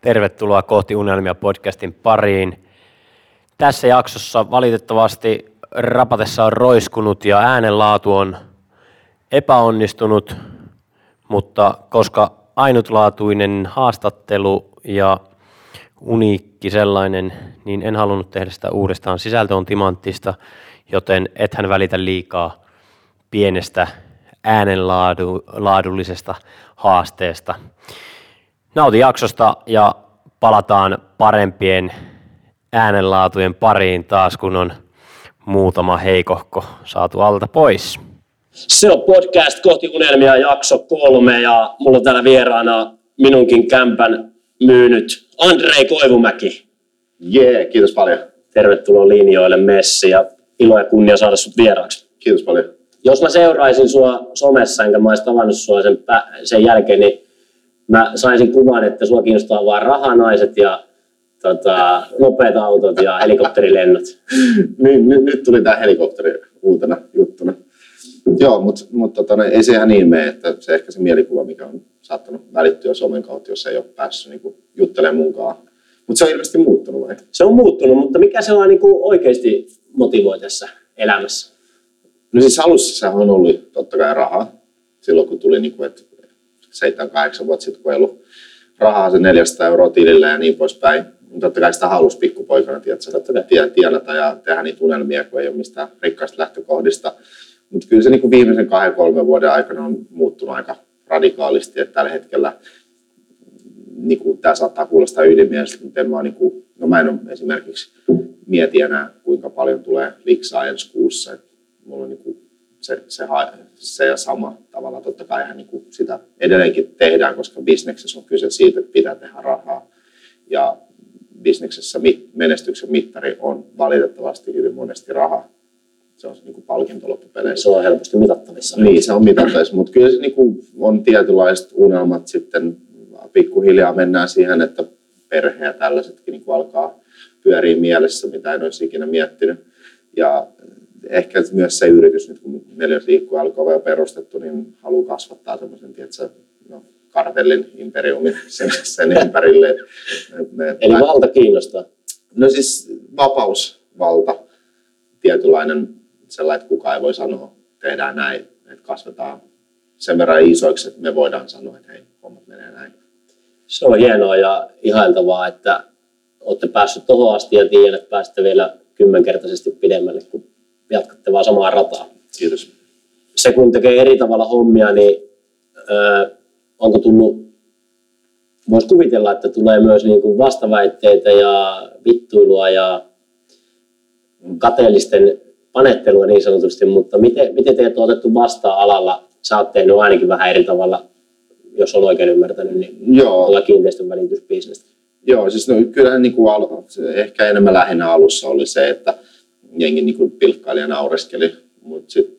Tervetuloa kohti unelmia podcastin pariin. Tässä jaksossa valitettavasti rapatessa on roiskunut ja äänenlaatu on epäonnistunut, mutta koska ainutlaatuinen haastattelu ja uniikki sellainen, niin en halunnut tehdä sitä uudestaan. Sisältö on timanttista, joten ethän välitä liikaa pienestä äänenlaadullisesta haasteesta. Nauti jaksosta ja palataan parempien äänenlaatujen pariin taas, kun on muutama heikohko saatu alta pois. Se on podcast kohti unelmia jakso kolme ja mulla on täällä vieraana minunkin kämpän myynyt Andrei Koivumäki. Jee, yeah, kiitos paljon. Tervetuloa linjoille Messi ja ilo ja kunnia saada sut vieraaksi. Kiitos paljon. Jos mä seuraisin sua somessa enkä mä olisi tavannut sua sen, sen jälkeen, niin mä saisin kuvan, että sua kiinnostaa vain rahanaiset ja tota, nopeat autot ja helikopterilennot. niin, nyt, nyt tuli tämä helikopteri uutena juttuna. Joo, mutta mut, tota, ei se ihan niin mene, että se ehkä se mielikuva, mikä on saattanut välittyä somen kautta, jos ei ole päässyt niin juttelemaan munkaan. Mutta se on ilmeisesti muuttunut vai? Se on muuttunut, mutta mikä se on niin kuin oikeasti motivoi tässä elämässä? No siis alussa se on ollut totta kai rahaa. Silloin kun tuli, niin kuin, että 7-8 vuotta sitten, kun ei ollut rahaa se 400 euroa tilille ja niin poispäin. Niin totta kai sitä halusi pikkupoikana tiedätkö, tienata ja tehdä niitä unelmia, kun ei ole mistään rikkaista lähtökohdista. Mutta kyllä se niin kuin viimeisen kahden, kolmen vuoden aikana on muuttunut aika radikaalisti, että tällä hetkellä niin kuin, tämä saattaa kuulostaa ydinmielestä, mutta en vaan, niin kuin, no mä en ole esimerkiksi mieti enää, kuinka paljon tulee liksaa ensi kuussa. Et mulla on niin kuin, se, se, se ja sama tavalla. Totta kai ihan niin kuin sitä edelleenkin tehdään, koska bisneksessä on kyse siitä, että pitää tehdä rahaa. Ja bisneksessä mit, menestyksen mittari on valitettavasti hyvin monesti raha. Se on se niin kuin palkinto loppupeleissä. Se on helposti mitattavissa. Niin, se on mitattavissa, mutta kyllä se niin kuin on tietynlaiset unelmat sitten pikkuhiljaa mennään siihen, että perhe ja tällaisetkin niin kuin alkaa pyöriä mielessä, mitä en olisi ikinä miettinyt. Ja ehkä myös se yritys, nyt kun neljäs liikkuu alkoi jo perustettu, niin haluaa kasvattaa semmoisen, tiedätkö, no, kartellin imperiumin sen, sen ympärille. Me, Eli valta kiinnostaa? No siis vapaus, valta, tietynlainen sellainen, että kukaan ei voi sanoa, tehdään näin, että kasvetaan sen verran isoiksi, että me voidaan sanoa, että hei, hommat menee näin. Se on hienoa ja ihailtavaa, että olette päässeet tuohon asti ja tiedän, että pääsette vielä kymmenkertaisesti pidemmälle, kun jatkatte vaan samaa rataa. Kiitos. Se kun tekee eri tavalla hommia, niin ö, onko tullut, voisi kuvitella, että tulee myös niin kuin vastaväitteitä ja vittuilua ja kateellisten panettelua niin sanotusti, mutta miten, miten teet on otettu vastaan alalla? Sä oot tehnyt ainakin vähän eri tavalla, jos on oikein ymmärtänyt, niin Joo. tuolla kiinteistön välitysbisnestä. Joo, siis no, kyllähän niin kuin al- ehkä enemmän lähinnä alussa oli se, että jengi niin pilkkaili ja naureskeli, mutta sitten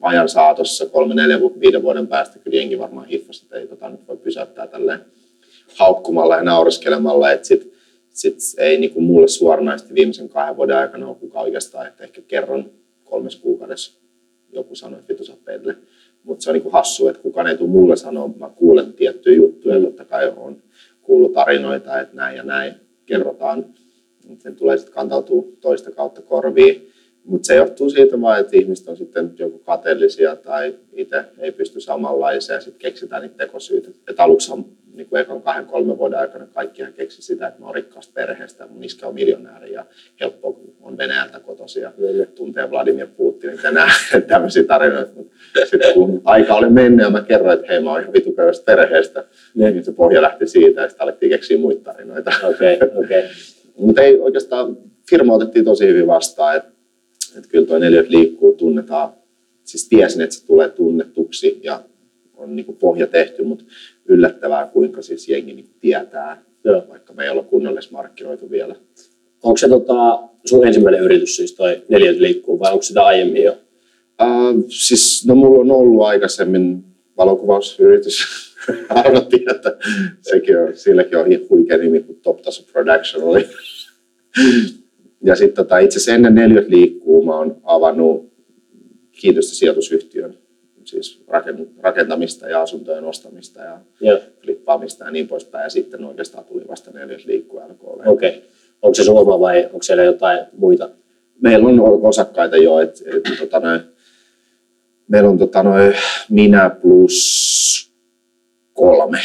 ajan saatossa kolme, neljä, viiden vuoden päästä kyllä jengi varmaan hiffasi, että ei tota nyt voi pysäyttää tälleen haukkumalla ja naureskelemalla, että sitten sit ei niin kuin mulle suoranaisesti viimeisen kahden vuoden aikana ole kukaan oikeastaan, että ehkä kerron kolmes kuukaudessa joku sanoi, että vitu sä Mutta se on niin hassu, että kukaan ei tule mulle sanoa, mä kuulen tiettyjä juttuja, totta kai on kuullut tarinoita, että näin ja näin kerrotaan sen tulee sitten kantautua toista kautta korviin. Mutta se johtuu siitä vaan, että ihmiset on sitten joku kateellisia tai itse ei pysty samanlaisia ja sitten keksitään niitä tekosyitä. Et aluksi niin kuin ekan kahden, kolmen vuoden aikana kaikkihan keksi sitä, että mä oon rikkaasta perheestä, mun iskä on miljonääri ja helppo on Venäjältä kotoisin ja tuntee Vladimir Putinin ja nämä tämmöisiä tarinoita. Sitten kun aika oli mennyt ja mä kerroin, että hei mä oon ihan vitu perheestä, niin se pohja lähti siitä ja sitten alettiin keksiä muita tarinoita. Okei, okay, okei. Okay. Mutta ei oikeastaan, firma otettiin tosi hyvin vastaan, että et kyllä tuo neljät liikkuu, tunnetaan. Siis tiesin, että se tulee tunnetuksi ja on niin kuin pohja tehty, mutta yllättävää, kuinka siis jengi niin tietää, Joo. vaikka me ei olla kunnollisesti markkinoitu vielä. Onko se tota, sun ensimmäinen yritys siis toi neljät liikkuu vai onko sitä aiemmin jo? Uh, siis, no mulla on ollut aikaisemmin valokuvausyritys. Arvattiin, että sekin on, silläkin on huikea nimi kuin Top Taso Production oli. Ja sitten tota, itse asiassa ennen neljät liikkuu, mä oon avannut kiinteistösijoitusyhtiön siis raken- rakentamista ja asuntojen ostamista ja Joo, flippaamista ja niin poispäin. Ja sitten oikeastaan tuli vasta neljäs liikkuu LKV. okei. Okay. Onko se sun oma vai onko siellä jotain muita? Meillä on osakkaita jo, että et, tota, noin, meillä on tota, noin, minä plus kolme.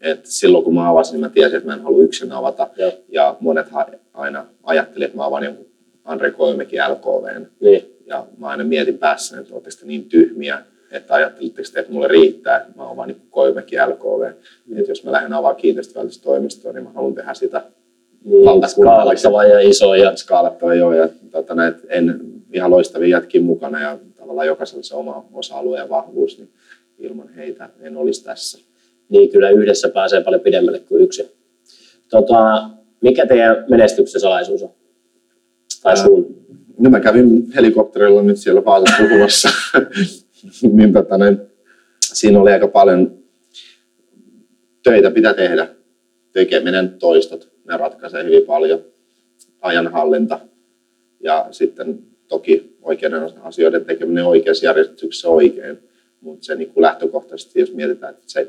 Et silloin kun mä avasin, niin mä tiesin, että mä en halua yksin avata. Joo. Ja monet aina ajatteli, että mä avaan jonkun Andre Koimekin LKVn. Niin. Ja mä aina mietin päässä, että oletteko te niin tyhmiä, että ajattelitteko te, että mulle riittää, että mä oon vaan niin Koimekin LKV. Että jos mä lähden avaamaan kiinteistövälitystöimistoa, niin mä haluan tehdä sitä Niin, skaalattava ja iso ja skaalattua joo, ja tota, näet, en ihan loistavia jätkiä mukana ja tavallaan jokaisella se oma osa-alue ja vahvuus, niin ilman heitä en olisi tässä. niin kyllä yhdessä pääsee paljon pidemmälle kuin yksin. Tota, mikä teidän menestyksen salaisuus on? Tai sun? No mä kävin helikopterilla nyt siellä Vaasassa puhumassa, niin siinä oli aika paljon töitä pitää tehdä. Tekeminen, toistot, ne ratkaisee hyvin paljon. Ajanhallinta ja sitten toki oikeiden asioiden tekeminen oikeassa järjestyksessä oikein. Mutta se niin lähtökohtaisesti, jos mietitään, että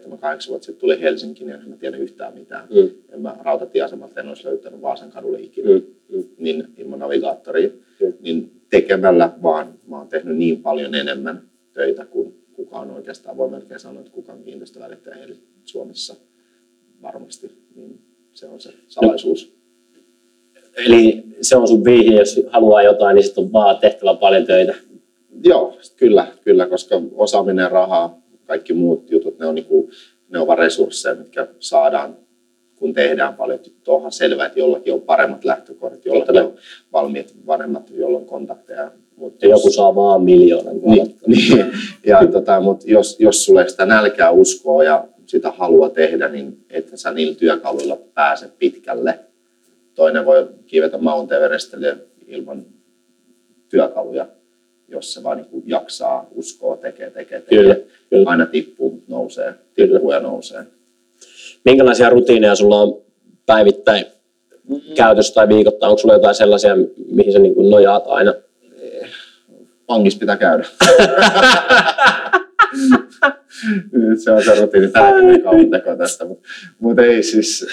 7-8 vuotta sitten tuli Helsinkiin, niin en mä tiedä yhtään mitään. Mm. En mä rautatieasemalta en olisi löytänyt Vaasan kadulle ikinä Mm. Mm. niin ilman navigaattoria, Kyllä. niin tekemällä vaan mä oon tehnyt niin paljon enemmän töitä kuin kukaan oikeastaan voi melkein sanoa, että kukaan kiinteistövälittäjä ei Suomessa varmasti, niin se on se salaisuus. Eli se on sun viihi, jos haluaa jotain, niin sitten on vaan tehtävä paljon töitä. Joo, kyllä, kyllä, koska osaaminen, raha, kaikki muut jutut, ne on, niinku, ne on vaan resursseja, mitkä saadaan, kun tehdään paljon. Onhan selvää, että jollakin on paremmat lähtökohdat, jollakin Totta on valmiit vanhemmat, jolla on kontakteja. Mutta Ja joku saa vaan miljoonan. Niin, niin. Ja, tota, mutta jos, jos sulle sitä nälkää uskoa ja sitä halua tehdä, niin että sä niillä työkaluilla pääse pitkälle. Toinen voi kivetä Mount Everestille ilman työkaluja, jos se vaan niin jaksaa, uskoo, tekee, tekee, tekee. Kyllä, kyllä. Aina tippuu, mutta nousee, tippuu ja nousee. Minkälaisia rutiineja sulla on päivittäin käytössä tai viikoittain? Onko sulla jotain sellaisia, mihin sä niin nojaat aina? Pankissa pitää käydä. se on se rutiini. Kauan tekoa tästä, mutta mut ei siis...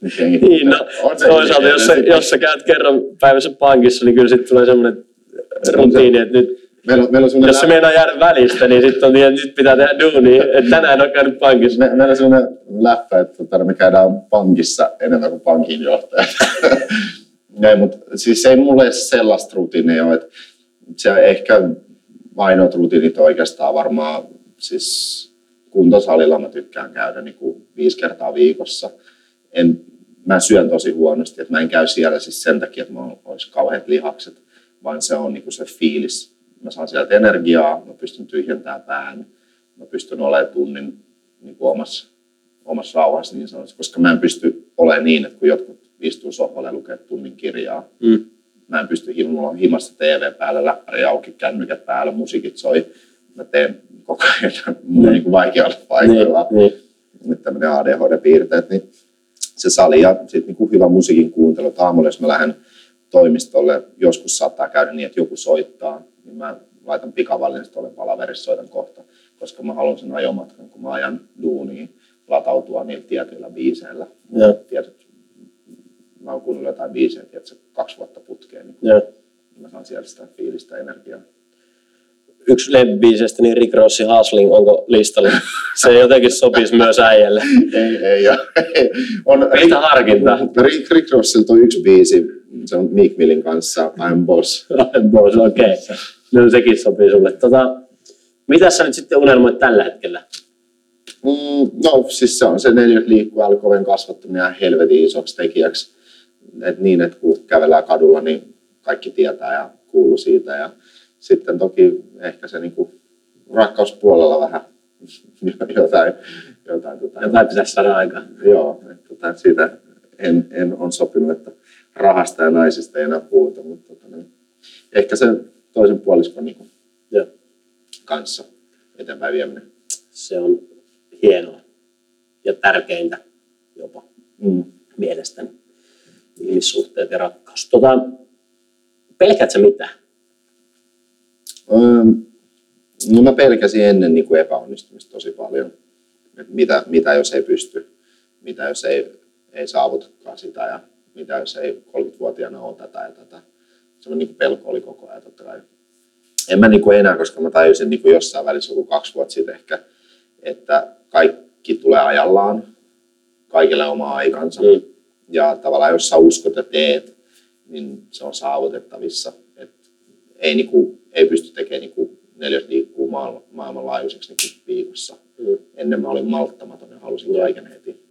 Nyt jengi- Niin, no, on se toisaalta jos sä, jos sä käyt kerran päivässä pankissa, niin kyllä sitten tulee semmoinen rutiini, että nyt, Meillä meillä on jos se meinaa jäädä välistä, niin sitten on niin, että nyt pitää tehdä duunia, että tänään on käynyt pankissa. Me, meillä on sellainen läppä, että tota, me käydään pankissa enemmän kuin pankin johtajat. ei, mutta siis ei mulle sellaista rutiinia ole, että se ehkä ainoat rutiinit oikeastaan varmaan siis kuntosalilla mä tykkään käydä niin kuin viisi kertaa viikossa. En, mä syön tosi huonosti, että mä en käy siellä siis sen takia, että mä olisi kauheat lihakset, vaan se on niin kuin se fiilis. Mä saan sieltä energiaa, mä pystyn tyhjentämään pään, mä pystyn olemaan tunnin niin kuin omassa, omassa rauhassa niin sanotusti, koska mä en pysty olemaan niin, että kun jotkut istuu sohvalle ja lukee tunnin kirjaa, Mm. mä en pysty, mulla on himassa TV päällä, läppäri auki, kännykät päällä, musiikit soi, mä teen koko ajan, mun on niin kuin vaikea olla Niin, paikalla, niin. nyt tämmöinen ADHD-piirteet, niin se sali ja sitten niin hyvä musiikin kuuntelu. Aamulla, jos mä lähden toimistolle, joskus saattaa käydä niin, että joku soittaa, niin mä laitan olen palaverissa, soitan kohta, koska mä haluan sen ajomatkan, kun mä ajan duuniin, latautua niillä tietyillä biiseillä. Joo. Tietyt, mä oon kuunnellut jotain biisejä, tiedätkö, kaksi vuotta putkeen, niin Joo. mä saan sieltä sitä fiilistä energiaa. Yksi lempibiisestä, niin Rick Rossin Hustling, onko listalla? Se jotenkin sopisi myös äijälle. ei, ei, ole. on, Pistä harkintaa. Rick, Rick Rossilta on yksi biisi, se on Meek Millin kanssa, I'm Boss. Boss, okei. Okay. No sekin sopii sulle. Tota, mitä sä nyt sitten unelmoit tällä hetkellä? Mm, no siis se on se neljä liikkuu alkoven kasvattaminen ja helvetin isoksi tekijäksi. Et niin, että kun kävellään kadulla, niin kaikki tietää ja kuuluu siitä. Ja sitten toki ehkä se niinku rakkauspuolella vähän jotain, jotain tota, Jotain pitäisi saada aikaan. Joo, että tota, siitä en, en on sopinut, että rahasta ja naisista ei enää puhuta, mutta tota, niin, ehkä se toisen puoliskon niin kuin, Joo. kanssa eteenpäin vieminen. Se on hienoa ja tärkeintä jopa Mm. mielestäni. Ihmissuhteet ja rakkaus. Tota, pelkät sä mitään? Öö, No mä pelkäsin ennen niin kuin epäonnistumista tosi paljon. Et mitä, mitä jos ei pysty, mitä jos ei, ei saavutakaan sitä ja mitä jos ei 30-vuotiaana ole tätä ja tätä. Semmoinen niin pelko oli koko ajan totta kai. En mä niin kuin enää, koska mä tajusin niin kuin jossain välissä joku kaksi vuotta sitten ehkä, että kaikki tulee ajallaan, kaikille oma aikansa. Mm. Ja tavallaan jos sä uskot ja teet, niin se on saavutettavissa. Et ei, niin kuin, ei pysty tekemään niin kuin neljä liikkuu maailman, maailmanlaajuiseksi niin viikossa. Mm. Ennen mä olin malttamaton ja halusin kaiken heti.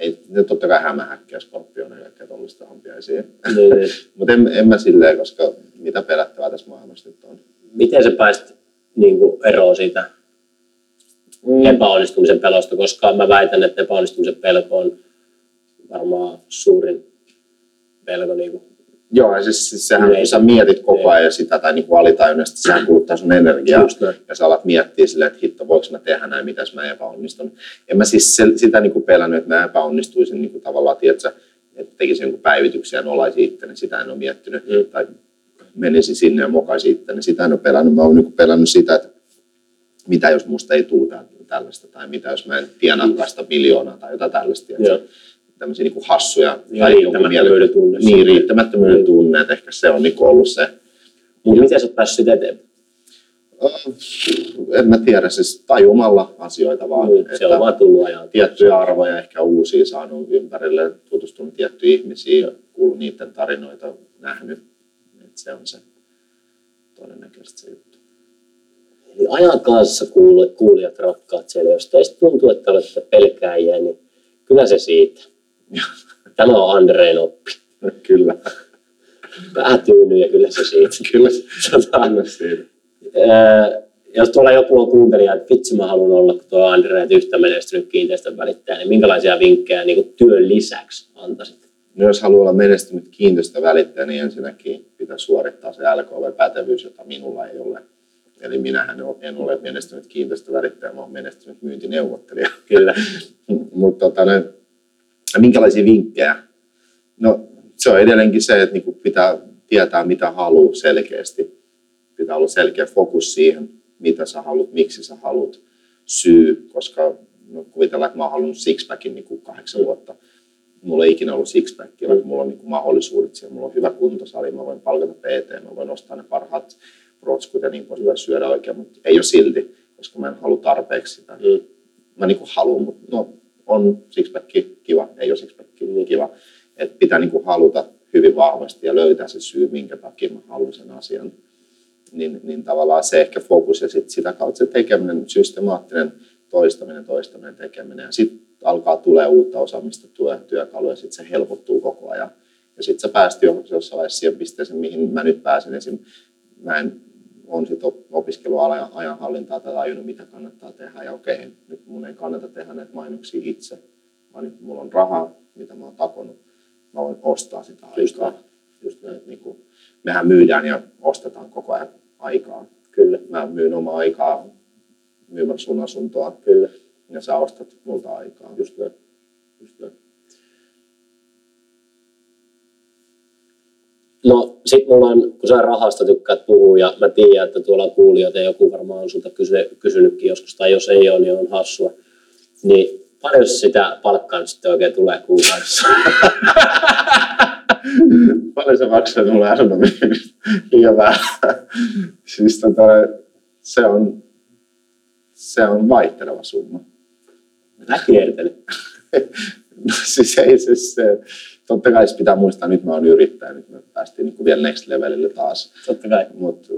Ei, ne totta kai hämähäkkiä, skorpioon ja kaikkea tuollaista ampiaisia. Mm. Mutta en, en, mä silleen, koska mitä pelättävää tässä maailmassa nyt on. Miten sä pääsit niin eroon siitä mm. epäonnistumisen pelosta, koska mä väitän, että epäonnistumisen pelko on varmaan suurin pelko niin kuin Joo, ja siis, siis sehän, kun sä mietit koko ajan sitä, tai niin alitajunnasti, sehän kuluttaa sun energiaa, ja sä alat miettiä silleen, että hitto, voiko mä tehdä näin, mitäs mä epäonnistun. En mä siis se, sitä niin kuin pelännyt, että mä epäonnistuisin niin kuin tavallaan, tiedätkö, että tekisin jonkun päivityksiä ja nolaisin itse, niin sitä en ole miettinyt, mm. tai menisin sinne ja mokaisin itse, niin sitä en ole pelännyt. Mä oon niin pelännyt sitä, että mitä jos musta ei tule tällaista, tai mitä jos mä en tienaakaan sitä miljoonaa tai jotain tällaista tämmöisiä niin kuin hassuja. Ja riittämättömyyden tunne. Niin, riittämättömyyden tunne, että ehkä se on niin ollut se. Mutta miten sä oot päässyt eteenpäin? En mä tiedä, siis tajumalla asioita vaan. Mm, se on vaan tullut ajan. Tiettyjä arvoja, ehkä uusia saanut ympärille, tutustunut tiettyihin ihmisiin, kuullut niiden tarinoita, nähnyt. Et se on se todennäköisesti se juttu. Eli ajan kanssa kuulijat rakkaat siellä, jos teistä tuntuu, että olette pelkääjiä, niin kyllä se siitä. Tämä on Andreen oppi. Kyllä. Vähän tyyny ja kyllä se siitä. kyllä, kyllä siitä. Jos tuolla joku on kuuntelija, että vitsi mä haluan olla tuo Andreet yhtä menestynyt kiinteistön välittäjä, niin minkälaisia vinkkejä niin työn lisäksi antaisit? No jos haluaa olla menestynyt kiinteistövälittäjä, niin ensinnäkin pitää suorittaa se LKV-pätevyys, jota minulla ei ole. Eli minähän en ole menestynyt kiinteistövälittäjä, mä olen menestynyt myyntineuvottelija. Kyllä. Mutta tota, minkälaisia vinkkejä? No se on edelleenkin se, että niinku pitää tietää mitä haluaa selkeästi. Pitää olla selkeä fokus siihen, mitä sä haluat, miksi sä haluat, syy, koska no, kuvitellaan, että mä oon halunnut sixpackin niin kahdeksan vuotta. Mulla ei ikinä ollut sixpackia, vaikka mulla on niin kuin mahdollisuudet siellä. Mulla on hyvä kuntosali, mä voin palkata PT, mä voin ostaa ne parhaat protskut ja niin poispäin syödä oikein, mutta ei ole silti, koska mä en halua tarpeeksi sitä. Mm. Mä niin kuin haluan, mutta no, on sixpack kiva, ei ole sixpack niin kiva. Et pitää niin kuin haluta hyvin vahvasti ja löytää se syy, minkä takia mä haluan sen asian. Niin, niin tavallaan se ehkä fokus ja sit sitä kautta se tekeminen, systemaattinen toistaminen, toistaminen, tekeminen. Ja sitten alkaa tulee uutta osaamista, tulee työkaluja, sitten se helpottuu koko ajan. Ja sitten sä pääst jossain vaiheessa siihen pisteeseen, mihin mä nyt pääsen. Esim. mä en on sitten opiskeluajan ajanhallintaa tai tajunnut, mitä kannattaa tehdä. Ja okei, nyt mun ei kannata tehdä näitä mainoksia itse, vaan nyt mulla on rahaa, mitä mä oon takonut. Mä voin ostaa sitä Just aikaa. Näin. Just näin, niin kuin, mehän myydään ja ostetaan koko ajan aikaa. Kyllä. Mä myyn omaa aikaa myymään sun asuntoa. Kyllä. Ja sä ostat multa aikaa. Just näin. Just näin. No sit mulla on, kun sä rahasta tykkäät puhua ja mä tiedän, että tuolla on kuulijoita ja joku varmaan on sulta kysy, kysynytkin joskus, tai jos ei ole, niin on hassua. Niin paljon sitä palkkaa sitten oikein tulee kuukaudessa? paljon se maksaa mulle asunnon liian vähän. siis tota, se on, se on vaihteleva summa. Mä kiertelin. siis ei se, se totta kai pitää muistaa, nyt mä oon yrittäjä, nyt me päästiin niin vielä next levelille taas. Totta kai. Mutta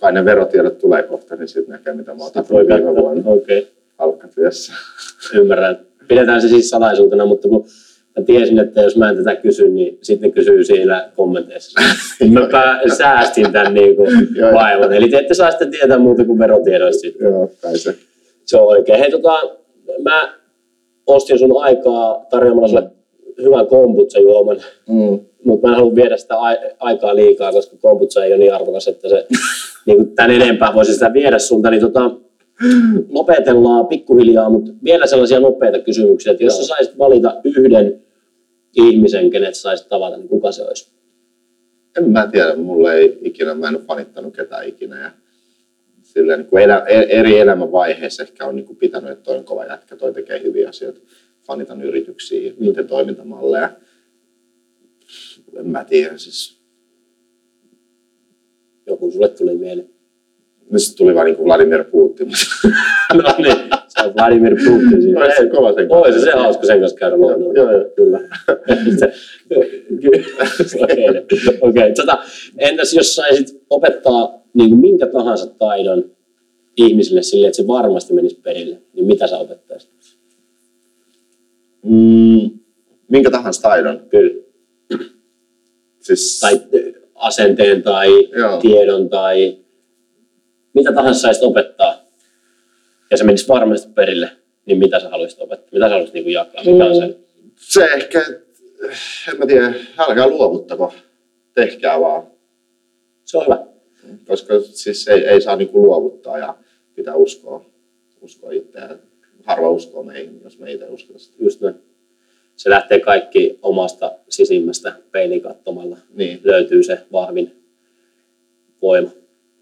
kai ne verotiedot tulee kohta, niin sitten näkee, mitä mä oon tapannut viime vuonna okay. palkkatyössä. Ymmärrän. Pidetään se siis salaisuutena, mutta kun mä tiesin, että jos mä en tätä kysy, niin sitten kysyy siellä kommenteissa. mä pää, säästin tämän niin kuin vaivan. Eli te ette saa sitten tietää muuta kuin verotiedoista sitten. Joo, kai se. Se on oikein. Hei, tota, mä ostin sun aikaa tarjoamalla sulle hyvän kombutsa-juoman, mm. mutta mä en halua viedä sitä aikaa liikaa, koska kombutsa ei ole niin arvokas, että se niin kuin tämän enempää voisi sitä viedä sulta. Niin tota, lopetellaan pikkuhiljaa, mutta vielä sellaisia nopeita kysymyksiä, että jos sä saisit valita yhden ihmisen, kenet saisit tavata, niin kuka se olisi? En mä tiedä, mulle ei ikinä, mä en ole fanittanut ketään ikinä. Ja Sillä niin kuin elä, e- eri elämänvaiheissa ehkä on niin kuin pitänyt, että toi on kova jätkä, toi tekee hyviä asioita. Fanitan yrityksiä, niiden toimintamalleja. En mä tiedä, siis Joku sulle tuli mieleen. nyt tuli vaan niin kuin Vladimir Putin. no niin, se on Vladimir Putin siinä. Olisi se kova sen Olisi se, se hauska sen kanssa käydä luonnolla. Joo, joo, kyllä. Okei, okay. okay. tota, entäs jos saisit opettaa niin kuin minkä tahansa taidon ihmisille sille, että se varmasti menisi perille, niin mitä sä opettaisit? Mm, minkä tahansa taidon. Kyllä. Siis, Tai ö, asenteen tai Joo. tiedon tai mitä tahansa saisit opettaa ja se menisi varmasti perille, niin mitä sä haluaisit opettaa? Mitä sä haluaisit niin jakaa? Mikä on se? se ehkä, en mä tiedä, älkää luovuttako. Tehkää vaan. Se on hyvä. Koska siis ei, ei saa niinku luovuttaa ja pitää uskoa, uskoa itseään. Harva uskoo meihin, jos me itse uskota sitä. Just näin. Se lähtee kaikki omasta sisimmästä peilin katsomalla. Niin, Löytyy se vahvin voima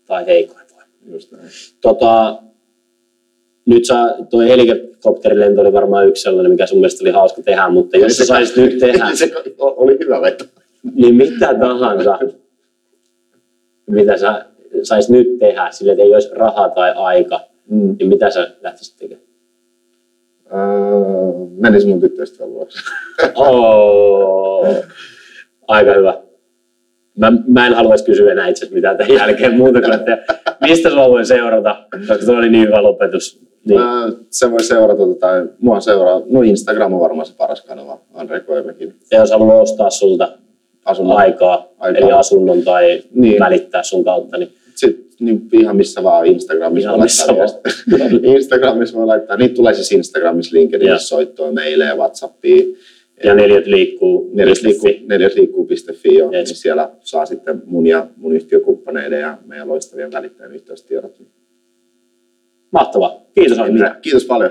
tai heikoin voima. just näin. Tota, nyt sä, toi helikopterilento oli varmaan yksi sellainen, mikä sun mielestä oli hauska tehdä, mutta jos sä saisit nyt tehdä, Se oli hyvä veto. niin mitä tahansa, mitä sä saisit nyt tehdä, sille että ei olisi rahaa tai aika, Mm. niin mitä sä lähtisit tekemään? Öö, menis mun tyttöystävän luokse. Oh, aika hyvä. Mä, mä en haluaisi kysyä enää itse mitään tämän jälkeen muuta kuin, että mistä sua voi seurata, koska tuo oli niin hyvä lopetus. Niin. Öö, se voi seurata, tai mua seuraa, no Instagram on varmaan se paras kanava, Andre Koivikin. Ja jos haluaa ostaa sulta Asunnon aikaa, Aikaa. eli asunnon tai Niin. välittää sun kautta, niin Sitten niin ihan missä vaan Instagramissa Ihan missä laittaa viestiä. Instagramissa voi laittaa. Niitä tulee siis Instagramissa, Joo. LinkedInissä soittoa, maileja, Whatsappia. ja neljät liikkuu. Neljäs liikkuu, neljäs liikkuu.fi jo, Yes. niin siellä saa sitten mun ja mun yhtiökumppaneiden ja meidän loistavien välittäjien yhteystiedot. Mahtavaa. Kiitos. Kiitos paljon.